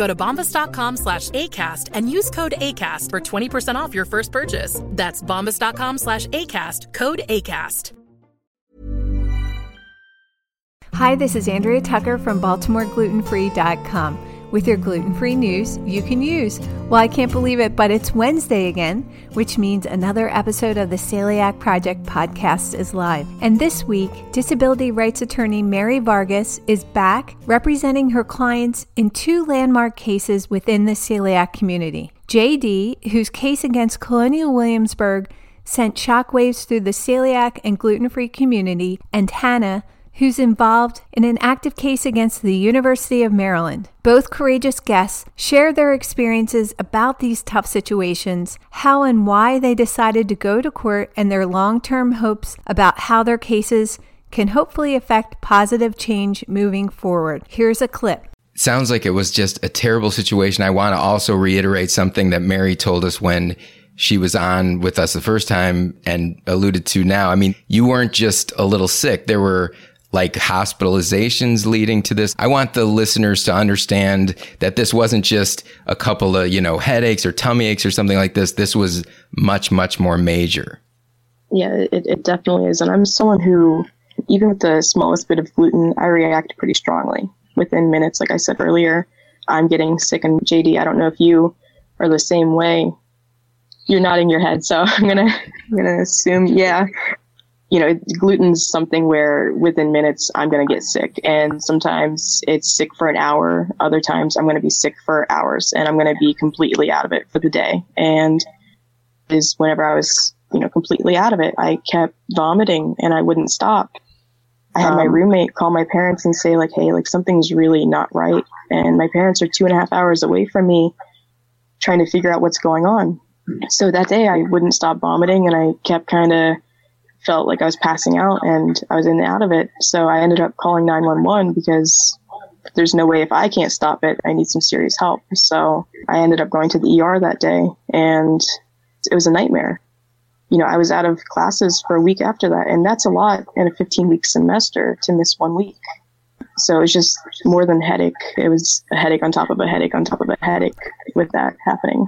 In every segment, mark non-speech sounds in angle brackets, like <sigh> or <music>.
Go to bombas.com slash ACAST and use code ACAST for 20% off your first purchase. That's bombas.com slash ACAST, code ACAST. Hi, this is Andrea Tucker from BaltimoreGlutenFree.com with your gluten free news you can use. Well, I can't believe it, but it's Wednesday again, which means another episode of the Celiac Project podcast is live. And this week, disability rights attorney Mary Vargas is back representing her clients in two landmark cases within the celiac community. JD, whose case against Colonial Williamsburg sent shockwaves through the celiac and gluten free community, and Hannah, who's involved in an active case against the University of Maryland. Both courageous guests share their experiences about these tough situations, how and why they decided to go to court, and their long term hopes about how their cases can hopefully affect positive change moving forward. Here's a clip. Sounds like it was just a terrible situation. I want to also reiterate something that Mary told us when she was on with us the first time and alluded to now. I mean, you weren't just a little sick. There were like hospitalizations leading to this. I want the listeners to understand that this wasn't just a couple of, you know, headaches or tummy aches or something like this. This was much, much more major. Yeah, it, it definitely is. And I'm someone who, even with the smallest bit of gluten, I react pretty strongly within minutes. Like I said earlier, I'm getting sick. And JD, I don't know if you are the same way. You're nodding your head, so <laughs> I'm gonna I'm gonna assume yeah you know, gluten's something where within minutes I'm going to get sick. And sometimes it's sick for an hour. Other times I'm going to be sick for hours and I'm going to be completely out of it for the day. And is whenever I was, you know, completely out of it, I kept vomiting and I wouldn't stop. I had um, my roommate call my parents and say like, Hey, like something's really not right. And my parents are two and a half hours away from me trying to figure out what's going on. So that day I wouldn't stop vomiting and I kept kind of felt like I was passing out and I was in and out of it. So I ended up calling 911 because there's no way if I can't stop it, I need some serious help. So I ended up going to the ER that day and it was a nightmare. You know, I was out of classes for a week after that, and that's a lot in a 15 week semester to miss one week. So it was just more than headache. It was a headache on top of a headache on top of a headache with that happening.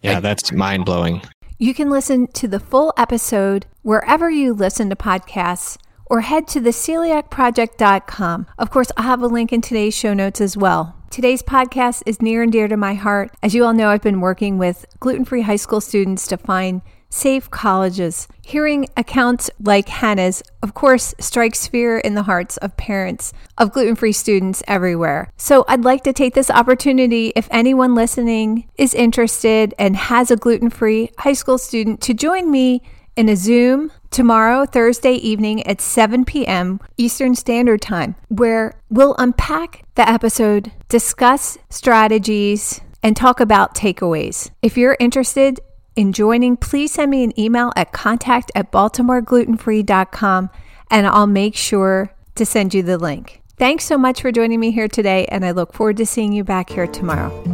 Yeah, that's mind blowing. You can listen to the full episode wherever you listen to podcasts or head to theceliacproject.com. Of course, I'll have a link in today's show notes as well. Today's podcast is near and dear to my heart. As you all know, I've been working with gluten free high school students to find safe colleges. Hearing accounts like Hannah's, of course, strikes fear in the hearts of parents of gluten free students everywhere. So I'd like to take this opportunity, if anyone listening is interested and has a gluten free high school student, to join me in a Zoom tomorrow, Thursday evening at 7 p.m. Eastern Standard Time, where we'll unpack the episode, discuss strategies, and talk about takeaways. If you're interested, in joining, please send me an email at contact at baltimoreglutenfree.com and I'll make sure to send you the link. Thanks so much for joining me here today, and I look forward to seeing you back here tomorrow.